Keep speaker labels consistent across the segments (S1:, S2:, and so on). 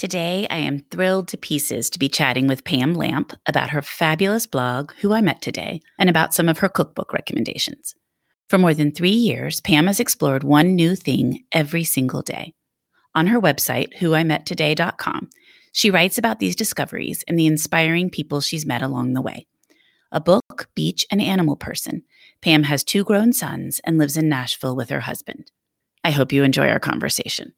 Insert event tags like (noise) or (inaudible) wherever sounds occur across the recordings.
S1: Today, I am thrilled to pieces to be chatting with Pam Lamp about her fabulous blog, Who I Met Today, and about some of her cookbook recommendations. For more than three years, Pam has explored one new thing every single day. On her website, whoimettoday.com, she writes about these discoveries and the inspiring people she's met along the way. A book, beach, and animal person, Pam has two grown sons and lives in Nashville with her husband. I hope you enjoy our conversation.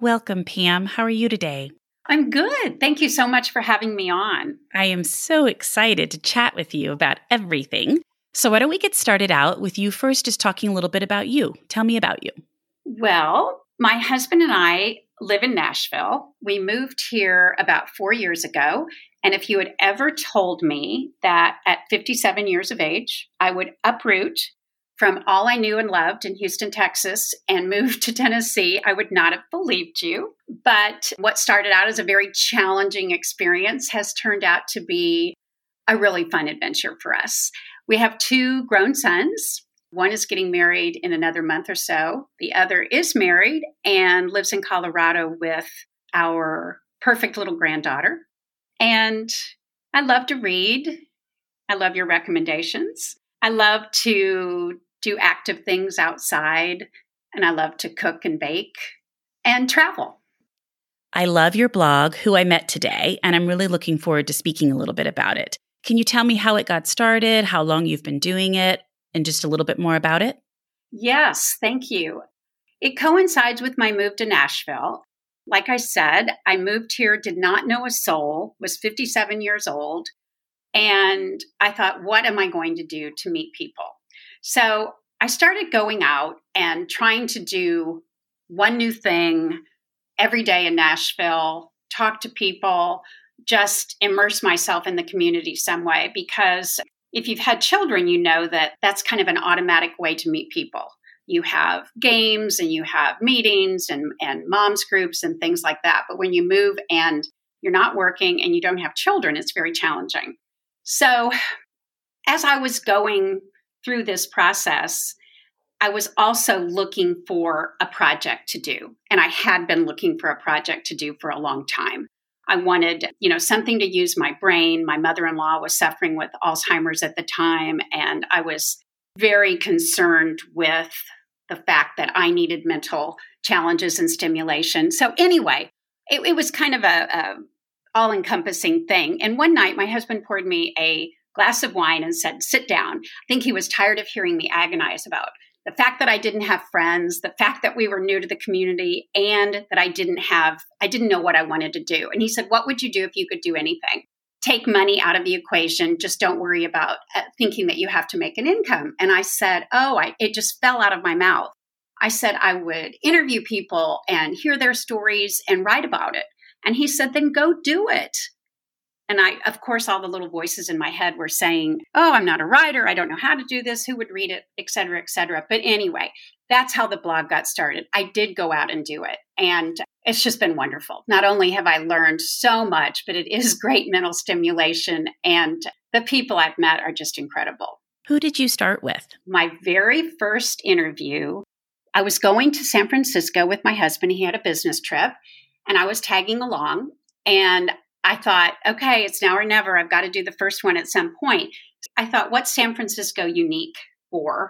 S1: Welcome, Pam. How are you today?
S2: I'm good. Thank you so much for having me on.
S1: I am so excited to chat with you about everything. So, why don't we get started out with you first, just talking a little bit about you? Tell me about you.
S2: Well, my husband and I live in Nashville. We moved here about four years ago. And if you had ever told me that at 57 years of age, I would uproot from all I knew and loved in Houston, Texas, and moved to (laughs) Tennessee, I would not have believed you. But what started out as a very challenging experience has turned out to be a really fun adventure for us. We have two grown sons. One is getting married in another month or so. The other is married and lives in Colorado with our perfect little granddaughter. And I love to read. I love your recommendations. I love to do active things outside, and I love to cook and bake and travel.
S1: I love your blog, Who I Met Today, and I'm really looking forward to speaking a little bit about it. Can you tell me how it got started, how long you've been doing it, and just a little bit more about it?
S2: Yes, thank you. It coincides with my move to Nashville. Like I said, I moved here, did not know a soul, was 57 years old, and I thought, what am I going to do to meet people? So I started going out and trying to do one new thing every day in Nashville, talk to people, just immerse myself in the community some way because if you've had children, you know that that's kind of an automatic way to meet people. You have games and you have meetings and, and moms groups and things like that. But when you move and you're not working and you don't have children, it's very challenging. So as I was going through this process, I was also looking for a project to do. And I had been looking for a project to do for a long time. I wanted, you know, something to use my brain. My mother-in-law was suffering with Alzheimer's at the time, and I was very concerned with the fact that I needed mental challenges and stimulation. So anyway, it, it was kind of a, a all-encompassing thing. And one night, my husband poured me a glass of wine and said, "Sit down." I think he was tired of hearing me agonize about the fact that I didn't have friends, the fact that we were new to the community, and that I didn't have, I didn't know what I wanted to do. And he said, What would you do if you could do anything? Take money out of the equation. Just don't worry about uh, thinking that you have to make an income. And I said, Oh, I, it just fell out of my mouth. I said I would interview people and hear their stories and write about it. And he said, Then go do it. And I, of course, all the little voices in my head were saying, Oh, I'm not a writer. I don't know how to do this. Who would read it, et cetera, et cetera. But anyway, that's how the blog got started. I did go out and do it. And it's just been wonderful. Not only have I learned so much, but it is (laughs) great mental stimulation. And the people I've met are just incredible.
S1: Who did you start with?
S2: My very first interview, I was going to San Francisco with my husband. He had a business trip, and I was tagging along. And I thought, okay, it's now or never. I've got to do the first one at some point. I thought, what's San Francisco unique for?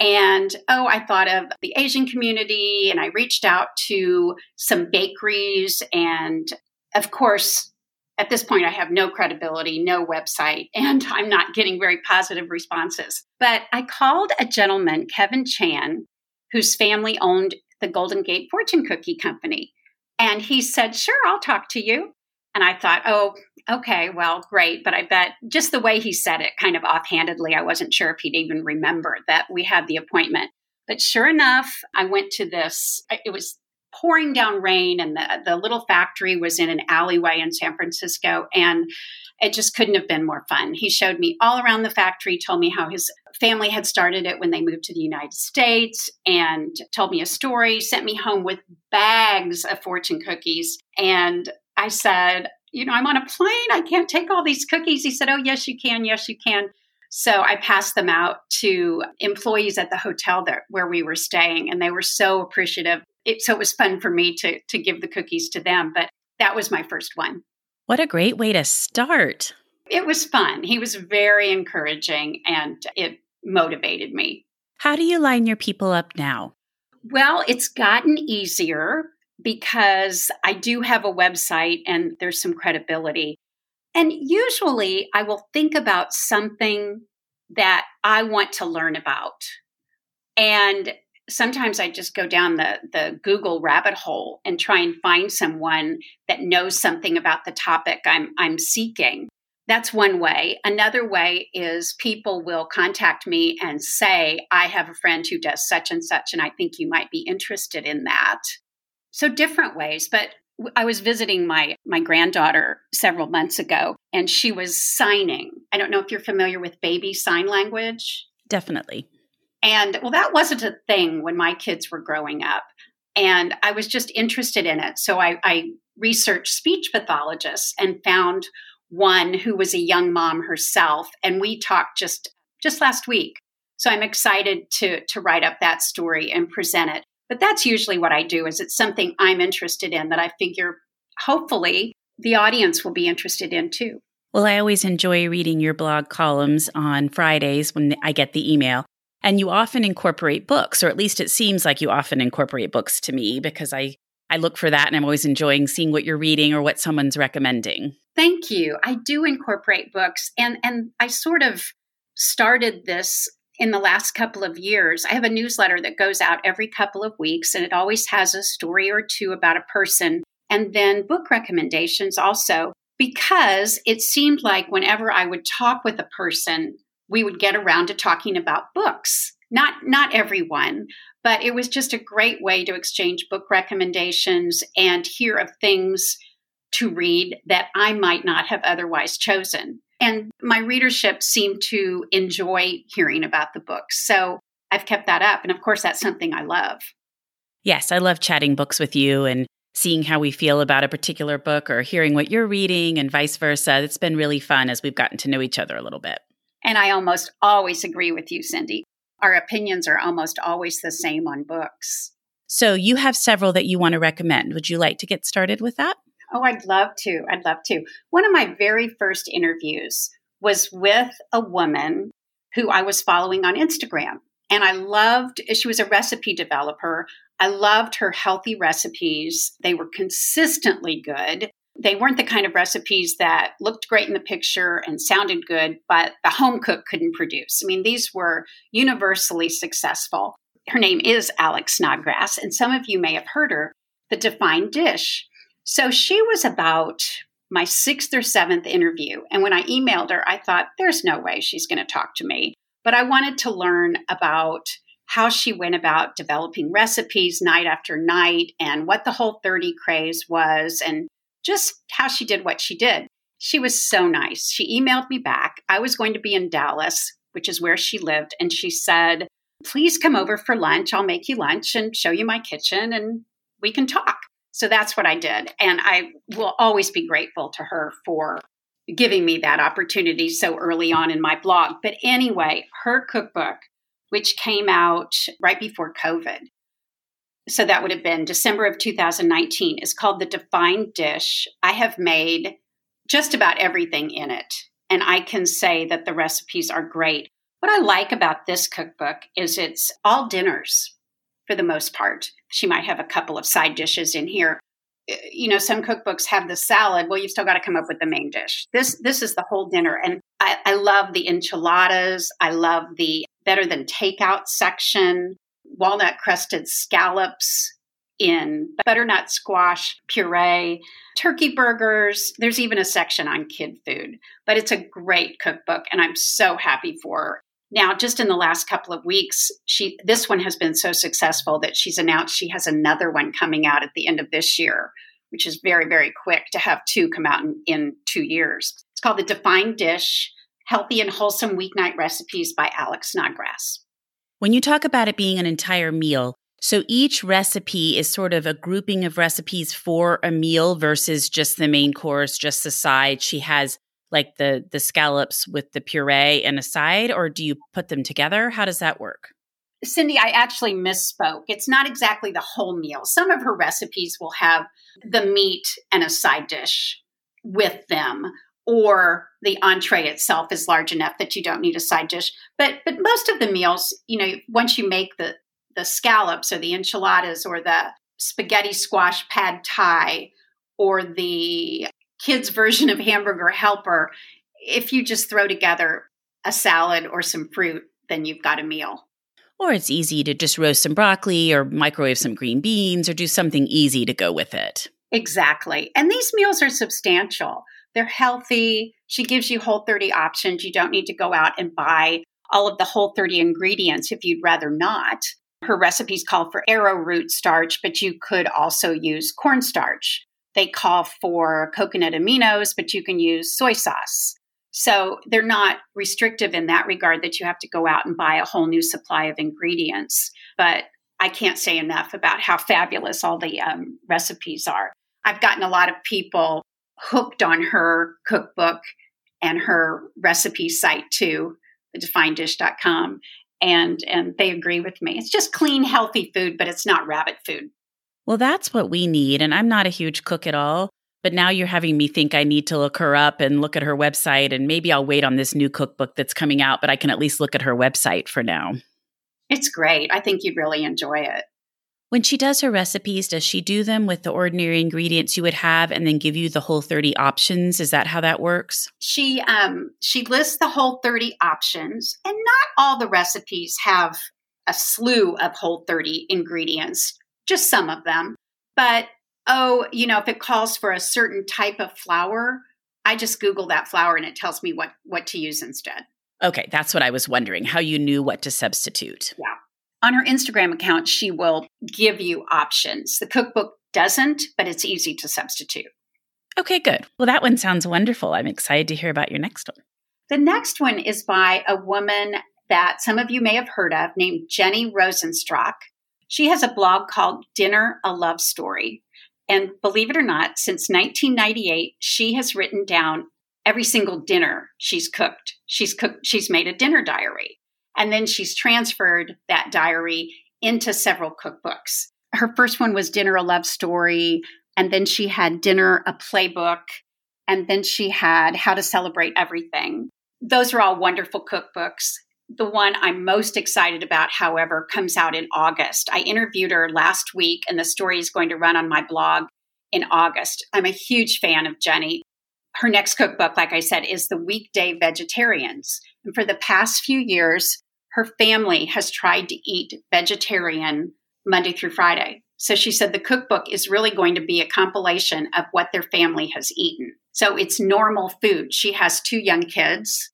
S2: And oh, I thought of the Asian community and I reached out to some bakeries. And of course, at this point, I have no credibility, no website, (laughs) and I'm not getting very positive responses. But I called a gentleman, Kevin Chan, whose family owned the Golden Gate Fortune Cookie Company. And he said, Sure, I'll talk to you. And I thought, oh, okay, well, great. But I bet just the way he said it, kind of offhandedly, I wasn't sure if he'd even remember that we had the appointment. But sure enough, I went to this, it was pouring down rain, and the, the little factory was in an alleyway in San Francisco. And it just couldn't have been more fun. He showed me all around the factory, told me how his family had started it when they moved to the United States, and told me a story, sent me home with bags of fortune cookies. And I said, You know, I'm on a plane. I can't take all these cookies. He said, Oh, yes, you can. Yes, you can. So I passed them out to employees at the hotel there where we were staying, and they were so appreciative. It, so it was fun for me to to give the cookies to them. But that was my first one.
S1: What a great way to start.
S2: It was fun. He was very encouraging and it motivated me.
S1: How do you line your people up now?
S2: Well, it's gotten easier because I do have a website and there's some credibility. And usually I will think about something that I want to learn about. And sometimes I just go down the, the Google rabbit hole and try and find someone that knows something about the topic I'm, I'm seeking. That's one way. Another way is people will contact me and say, I have a friend who does such and such, and I think you might be interested in that. So, different ways. But I was visiting my, my granddaughter several months ago, and she was signing. I don't know if you're familiar with baby sign language.
S1: Definitely.
S2: And well, that wasn't a thing when my kids were growing up. And I was just interested in it. So I, I researched speech pathologists and found one who was a young mom herself. And we talked just just last week. So I'm excited to to write up that story and present it. But that's usually what I do is it's something I'm interested in that I figure hopefully the audience will be interested in too.
S1: Well, I always enjoy reading your blog columns on Fridays when I get the email. And you often incorporate books, or at least it seems like you often incorporate books to me because I, I look for that and I'm always enjoying seeing what you're reading or what someone's recommending.
S2: Thank you. I do incorporate books and and I sort of started this in the last couple of years. I have a newsletter that goes out every couple of weeks and it always has a story or two about a person and then book recommendations also because it seemed like whenever I would talk with a person we would get around to talking about books. Not not everyone, but it was just a great way to exchange book recommendations and hear of things to read that I might not have otherwise chosen. And my readership seemed to enjoy hearing about the books. So I've kept that up. And of course, that's something I love.
S1: Yes, I love chatting books with you and seeing how we feel about a particular book or hearing what you're reading and vice versa. It's been really fun as we've gotten to know each other a little bit.
S2: And I almost always agree with you, Cindy. Our opinions are almost always the same on books.
S1: So you have several that you want to recommend. Would you like to get started with that?
S2: Oh, I'd love to. I'd love to. One of my very first interviews was with a woman who I was following on Instagram. And I loved, she was a recipe developer. I loved her healthy recipes. They were consistently good they weren't the kind of recipes that looked great in the picture and sounded good, but the home cook couldn't produce. I mean, these were universally successful. Her name is Alex Snodgrass, and some of you may have heard her, The Defined Dish. So she was about my sixth or seventh interview. And when I emailed her, I thought, there's no way she's going to talk to me. But I wanted to learn about how she went about developing recipes night after night and what the whole 30 craze was and just how she did what she did. She was so nice. She emailed me back. I was going to be in Dallas, which is where she lived, and she said, Please come over for lunch. I'll make you lunch and show you my kitchen and we can talk. So that's what I did. And I will always be grateful to her for giving me that opportunity so early on in my blog. But anyway, her cookbook, which came out right before COVID, so that would have been December of 2019, is called The Defined Dish. I have made just about everything in it, and I can say that the recipes are great. What I like about this cookbook is it's all dinners for the most part. She might have a couple of side dishes in here. Uh, you know, some cookbooks have the salad. Well, you've still got to come up with the main dish. This this is the whole dinner, and I, I love the enchiladas. I love the better than takeout section walnut crusted scallops in butternut squash puree, turkey burgers. There's even a section on kid food, but it's a great cookbook, and I'm so happy for. Now, just in the last couple of weeks, she this one has been so successful that she's announced she has another one coming out at the end of this year, which is very, very quick to have two come out in, in two years. It's called The Defined Dish Healthy and Wholesome Weeknight Recipes by Alex Snodgrass.
S1: When you talk about it being an entire meal, so each recipe is sort of a grouping of recipes for a meal versus just the main course, just the side. She has like the the scallops with the puree and a side or do you put them together? How does that work?
S2: Cindy, I actually misspoke. It's not exactly the whole meal. Some of her recipes will have the meat and a side dish with them or the entree itself is large enough that you don't need a side dish. But but most of the meals, you know, once you make the the scallops or the enchiladas or the spaghetti squash pad thai or the kids version of hamburger helper, if you just throw together a salad or some fruit, then you've got a meal.
S1: Or it's easy to just roast some broccoli or microwave some green beans or do something easy to go with it.
S2: Exactly. And these meals are substantial. They're healthy. She gives you whole 30 options. You don't need to go out and buy all of the whole 30 ingredients if you'd rather not. Her recipes call for arrowroot starch, but you could also use cornstarch. They call for coconut aminos, but you can use soy sauce. So they're not restrictive in that regard that you have to go out and buy a whole new supply of ingredients. But I can't say enough about how fabulous all the um, recipes are. I've gotten a lot of people hooked on her cookbook and her recipe site too, the defineddish.com. And and they agree with me. It's just clean, healthy food, but it's not rabbit food.
S1: Well, that's what we need. And I'm not a huge cook at all. But now you're having me think I need to look her up and look at her website. And maybe I'll wait on this new cookbook that's coming out, but I can at least look at her website for now.
S2: It's great. I think you'd really enjoy it.
S1: When she does her recipes, does she do them with the ordinary ingredients you would have and then give you the whole 30 options? Is that how that works?
S2: She um she lists the whole 30 options and not all the recipes have a slew of whole 30 ingredients, just some of them. But oh, you know, if it calls for a certain type of flour, I just google that flour and it tells me what what to use instead.
S1: Okay, that's what I was wondering, how you knew what to substitute.
S2: Yeah on her Instagram account, she will give you options. The cookbook doesn't, but it's easy to substitute.
S1: Okay, good. Well, that one sounds wonderful. I'm excited to hear about your next one.
S2: The next one is by a woman that some of you may have heard of named Jenny Rosenstrach. She has a blog called Dinner a Love Story. And believe it or not, since 1998, she has written down every single dinner she's cooked. She's cooked, she's made a dinner diary. And then she's transferred that diary into several cookbooks. Her first one was Dinner a Love Story. And then she had Dinner a Playbook. And then she had How to Celebrate Everything. Those are all wonderful cookbooks. The one I'm most excited about, however, comes out in August. I interviewed her last week, and the story is going to run on my blog in August. I'm a huge fan of Jenny. Her next cookbook, like I said, is The Weekday Vegetarians. And for the past few years, her family has tried to eat vegetarian Monday through Friday. So she said the cookbook is really going to be a compilation of what their family has eaten. So it's normal food. She has two young kids.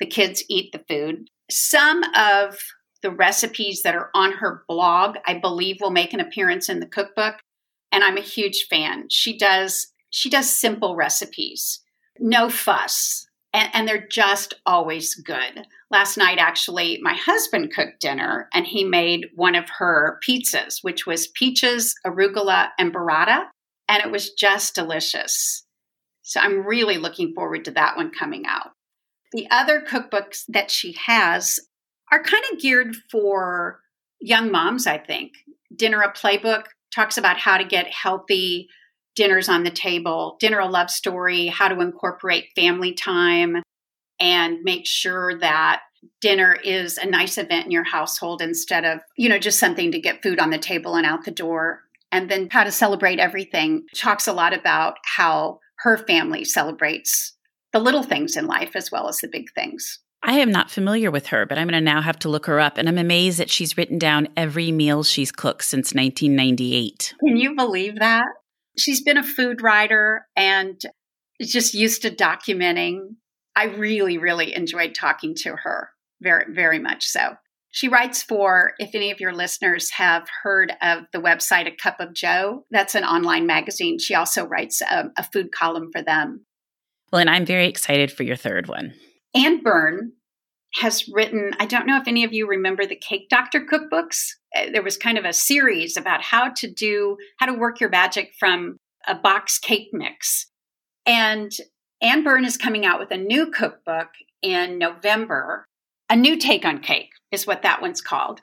S2: The kids eat the food. Some of the recipes that are on her blog, I believe, will make an appearance in the cookbook. And I'm a huge fan. She does she does simple recipes, no fuss, and, and they're just always good last night actually my husband cooked dinner and he made one of her pizzas which was peaches arugula and burrata and it was just delicious so i'm really looking forward to that one coming out the other cookbooks that she has are kind of geared for young moms i think dinner a playbook talks about how to get healthy dinners on the table dinner a love story how to incorporate family time and make sure that dinner is a nice event in your household instead of, you know, just something to get food on the table and out the door. And then how to celebrate everything talks a lot about how her family celebrates the little things in life as well as the big things.
S1: I am not familiar with her, but I'm going to now have to look her up. And I'm amazed that she's written down every meal she's cooked since 1998.
S2: Can you believe that? She's been a food writer and just used to documenting I really, really enjoyed talking to her. very, very much so. She writes for, if any of your listeners have heard of the website A Cup of Jo, that's an online magazine. She also writes a, a food column for them.
S1: Well, and I'm very excited for your third one.
S2: Anne Byrn has written, I don't know if any of you remember the Cake Doctor cookbooks. Uh, there was kind of a series about how to do, how to work your magic from a box cake mix. And Anne Byrn is coming out with a new cookbook in November. A new take on cake is what that one's called.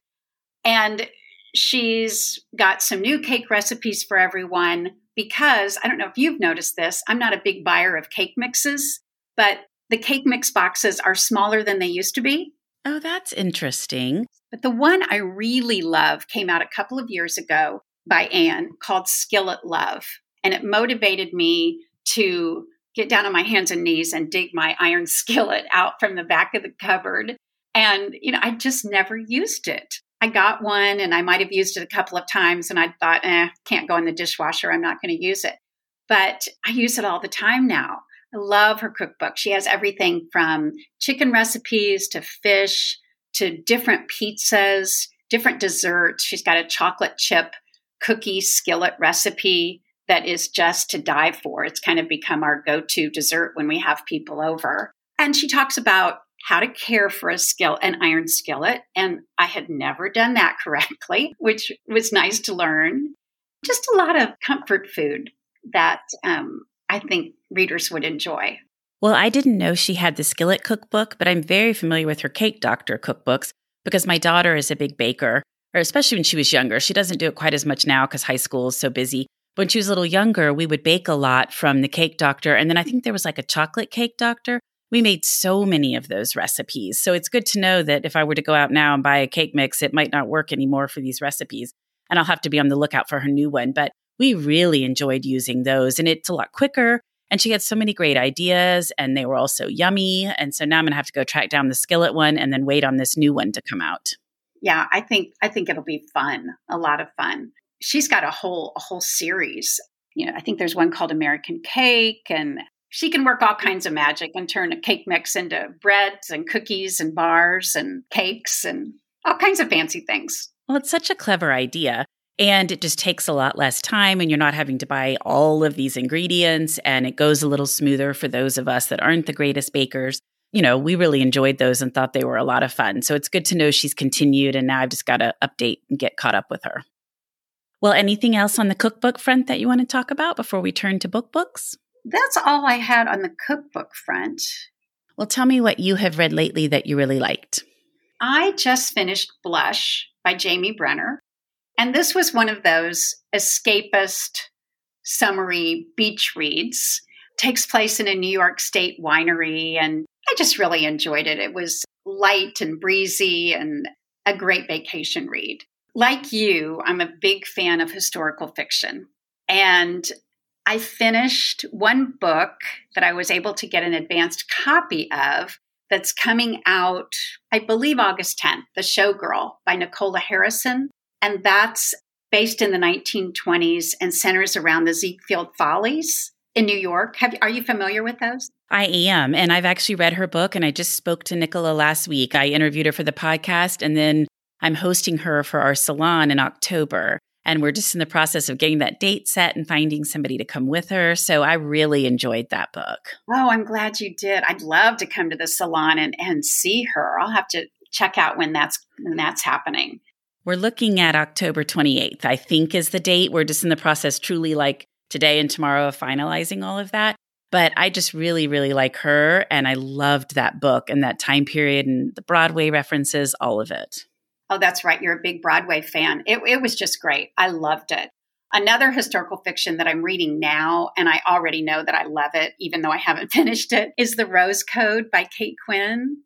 S2: And she's got some new cake recipes for everyone because I don't know if you've noticed this, I'm not a big buyer of cake mixes, but the cake mix boxes are smaller than they used to be.
S1: Oh, that's interesting.
S2: But the one I really love came out a couple of years ago by Anne called Skillet Love. And it motivated me to get down on my hands and knees and dig my iron (laughs) skillet out from the back of the cupboard. And, you know, I just never used it. I got one and I might have used it a couple of times and I thought, eh, can't go in the dishwasher. I'm not going to use it. But I use it all the time now. I love her cookbook. She has everything from chicken recipes to fish to different pizzas, different desserts. She's got a chocolate chip cookie skillet recipe that is just to die for. It's kind of become our go to dessert when we have people over. And she talks about how to care for a skill an iron skillet and i had never done that (laughs) correctly which was nice to learn just a lot of comfort food that um, i think readers would enjoy
S1: well i didn't know she had the skillet cookbook but i'm very familiar with her cake doctor cookbooks because my daughter is a big baker or especially when she was younger she doesn't do it quite as much now because high school is so busy when she was a little younger, we would bake a lot from the cake doctor. And then I think there was like a chocolate cake doctor. We made so many of those recipes. So it's good to know that if I were to go out now and buy a cake mix, it might not work anymore for these recipes. And I'll have to be on the lookout for her new one. But we really enjoyed using those. And it's a lot quicker. And she had so many great ideas and they were also yummy. And so now I'm going to have to go track down the skillet one and then wait on this new one to come out.
S2: Yeah, I think I think it'll be fun, a lot of fun she's got a whole a whole series. You know, I think there's one called American Cake and she can work all kinds of magic and turn a cake mix into breads and cookies and bars and cakes and all kinds of fancy things.
S1: Well, it's such a clever idea. And it just takes a lot less time, and you're not having to buy all of these ingredients. And it goes a little smoother for those of us that aren't the greatest bakers. You know, we really enjoyed those and thought they were a lot of fun. So it's good to know she's continued. And now I've just got to update and get caught up with her. Well, anything else on the cookbook front that you want to talk about before we turn to book books?
S2: That's all I had on the cookbook front.
S1: Well, tell me what you have read lately that you really liked.
S2: I just finished Blush by Jamie Brenner. And this was one of those escapist summery beach reads. Takes place in a New York State winery, and I just really enjoyed it. It was light and breezy and a great vacation read like you, I'm a big fan of historical fiction. And I finished one book that I was able to get an advanced copy of that's coming out, I believe, August 10th, The Showgirl by Nicola Harrison. And that's based in the 1920s and centers around the Ziegfeld Follies in New York. Have, are you familiar with those?
S1: I am. And I've actually read her book and I just spoke to Nicola last week. I interviewed her for the podcast and then I'm hosting her for our salon in October. And we're just in the process of getting that date set and finding somebody to come with her. So I really enjoyed that book.
S2: Oh, I'm glad you did. I'd love to come to the salon and, and see her. I'll have to check out when that's when that's happening.
S1: We're looking at October 28th, I think is the date. We're just in the process truly like today and tomorrow of finalizing all of that. But I just really, really like her. And I loved that book and that time period and the Broadway references, all of it.
S2: Oh, that's right. You're a big Broadway fan. It, it was just great. I loved it. Another historical fiction that I'm reading now, and I already know that I love it, even though I haven't (laughs) finished it, is The Rose Code by Kate Quinn.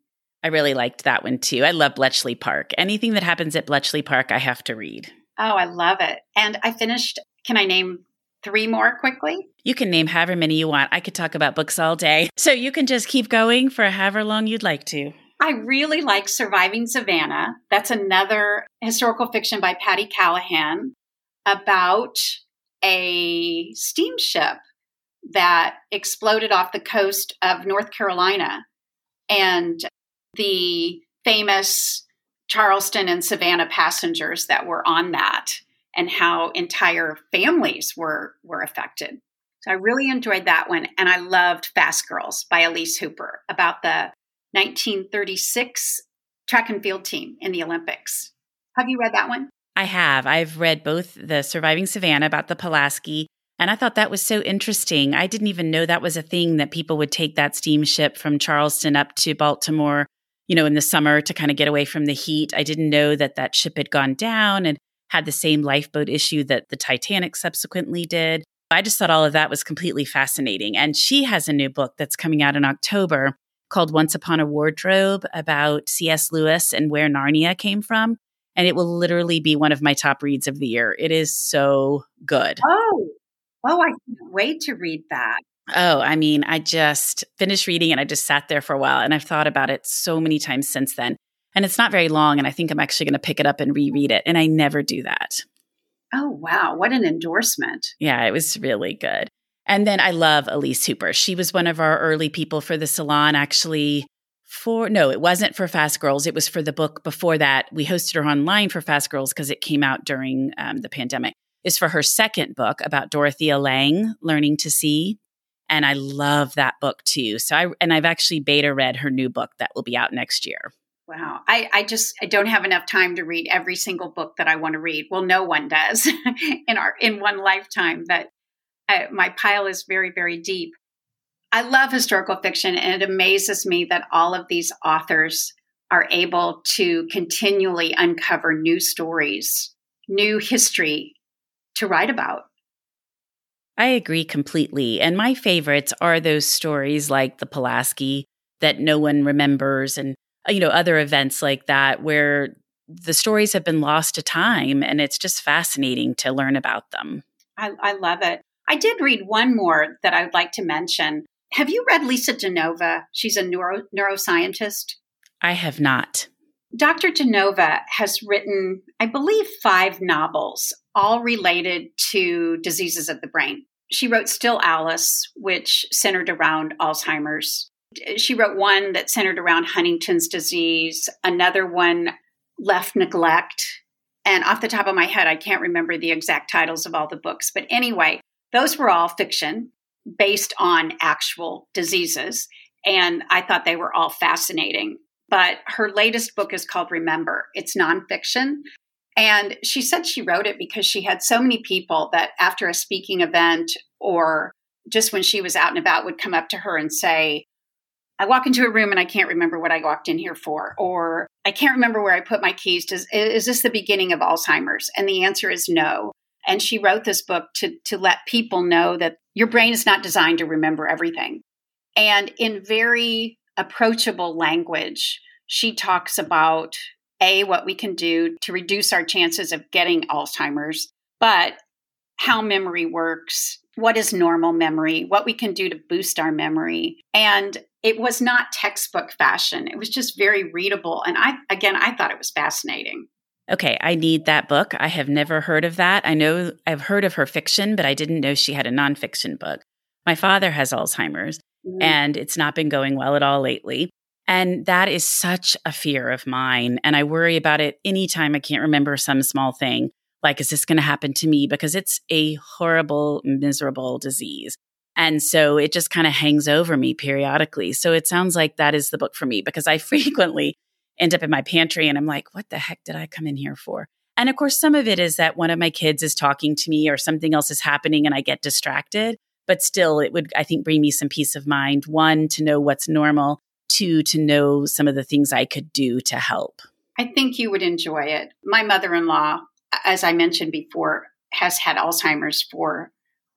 S1: I really liked that one too. I love Bletchley Park. Anything that happens at Bletchley Park, I have to read.
S2: Oh, I love it. And I finished, can I name three more quickly?
S1: You can name however many you want. I could talk about books all day. (laughs) So you can just keep going for however long you'd like to.
S2: I really like Surviving Savannah. That's another historical fiction by Patti Callahan about a steamship that exploded off the coast of North Carolina. And the famous Charleston and Savannah passengers that were on that and how entire families were were affected. So I really enjoyed that one and I loved Fast Girls by Elise Hooper about the 1936 track and field team in the Olympics. Have you read that one?
S1: I have. I've read both the Surviving Savannah about the Pulaski, and I thought that was so interesting. I didn't even know that was a thing that people would take that steamship from Charleston up to Baltimore, you know, in the summer to kind of get away from the heat. I didn't know that that ship had gone down and had the same lifeboat issue that the Titanic subsequently did. I just thought all of that was completely fascinating. And she has a new book that's coming out in October called Once Upon a Wardrobe about C.S. Lewis and where Narnia came from. And it will literally be one of my top reads of the year. It is so good.
S2: Oh, oh, I can't wait to read that.
S1: Oh, I mean, I just finished reading and I just sat there for a while and I've thought about it so many times since then. And it's not very long. And I think I'm actually going to pick it up and reread it. And I never do that.
S2: Oh, wow. What an endorsement.
S1: Yeah, it was really good. And then I love Elise Hooper. She was one of our early people for the salon, actually. For no, it wasn't for Fast Girls. It was for the book before that. We hosted her online for Fast Girls because it came out during um, the pandemic. Is for her second book about Dorothea Lange, Learning to See. And I love that book too. So I, and I've actually beta read her new book that will be out next year.
S2: Wow. I, I just I don't have enough time to read every single book that I want to read. Well, no one does (laughs) in our in one lifetime, but I, my pile is very, very deep. I love historical fiction, and it amazes me that all of these authors are able to continually uncover new stories, new history to write about.
S1: I agree completely. And my favorites are those stories like the Pulaski that no one remembers and uh, you know other events like that where the stories have been lost to time and it's just fascinating to learn about them.
S2: I, I love it. I did read one more that I would like to mention. Have you read Lisa Genova? She's a neuro, neuroscientist.
S1: I have not.
S2: Dr. Genova has written, I believe, five novels, all related to diseases of the brain. She wrote Still Alice, which centered around Alzheimer's. She wrote one that centered around Huntington's disease, another one, Left Neglect. And off the top of my head, I can't remember the exact titles of all the books. But anyway, those were all fiction based on actual diseases. And I thought they were all fascinating. But her latest book is called Remember. It's nonfiction. And she said she wrote it because she had so many people that after a speaking event or just when she was out and about would come up to her and say, I walk into a room and I can't remember what I walked in here for, or I can't remember where I put my keys. Does, is this the beginning of Alzheimer's? And the answer is no. And she wrote this book to, to let people know that your brain is not designed to remember everything. And in very approachable language, she talks about A, what we can do to reduce our chances of getting Alzheimer's, but how memory works, what is normal memory, what we can do to boost our memory. And it was not textbook fashion. It was just very readable. And I, again, I thought it was fascinating
S1: okay, I need that book. I have never heard of that. I know I've heard of her fiction, but I didn't know she had a nonfiction book. My father has Alzheimer's, mm-hmm. and it's not been going well at all lately. And that is such a fear of mine. And I worry about it anytime I can't remember some small thing. Like, is this going to happen to me? Because it's a horrible, miserable disease. And so it just kind of hangs over me periodically. So it sounds like that is the book for me because I (laughs) frequently end up in my pantry and I'm like, what the heck did I come in here for? And of course, some of it is that one of my kids is talking to me or something else is happening and I get distracted. But still, it would, I think, bring me some peace of mind. One, to know what's normal. Two, to know some of the things I could do to help.
S2: I think you would enjoy it. My mother in law, as I mentioned before, has had Alzheimer's for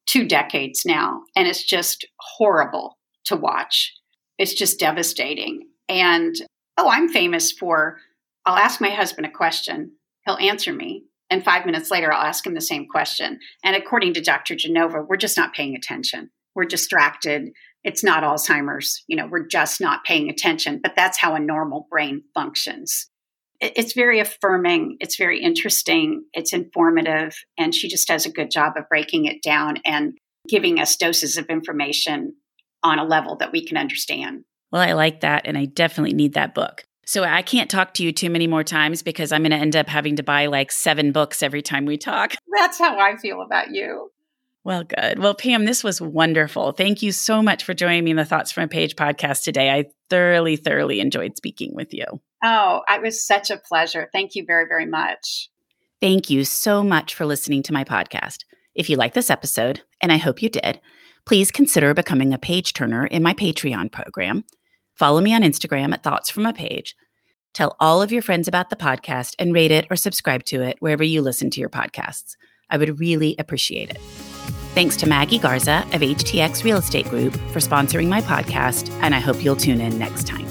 S2: two decades now. And it's just horrible to watch. It's just devastating. And oh, I'm famous for, I'll ask my husband a question, he'll answer me. And five minutes later, I'll ask him the same question. And according to Dr. Genova, we're just not paying attention. We're distracted. It's not Alzheimer's. You know, we're just not paying attention. But that's how a normal brain functions. It's very affirming. It's very interesting. It's informative. And she just does a good job of breaking it down and giving us doses of information on a level that we can understand.
S1: Well, I like that. And I definitely need that book. So I can't talk to you too many more times because I'm going to end up having to buy like seven books every time we talk. (laughs)
S2: That's how I feel about you.
S1: Well, good. Well, Pam, this was wonderful. Thank you so much for joining me in the Thoughts from a Page podcast today. I thoroughly, thoroughly enjoyed speaking with you.
S2: Oh, it was such a pleasure. Thank you very, very much.
S1: Thank you so much for listening to my podcast. If you like this episode, and I hope you did, please consider becoming a page turner in my Patreon program. Follow me on Instagram at Thoughts from a Page. Tell all of your friends about the podcast and rate it or subscribe to it wherever you listen to your podcasts. I would really appreciate it. Thanks to Maggie Garza of HTX Real Estate Group for sponsoring my podcast, and I hope you'll tune in next time.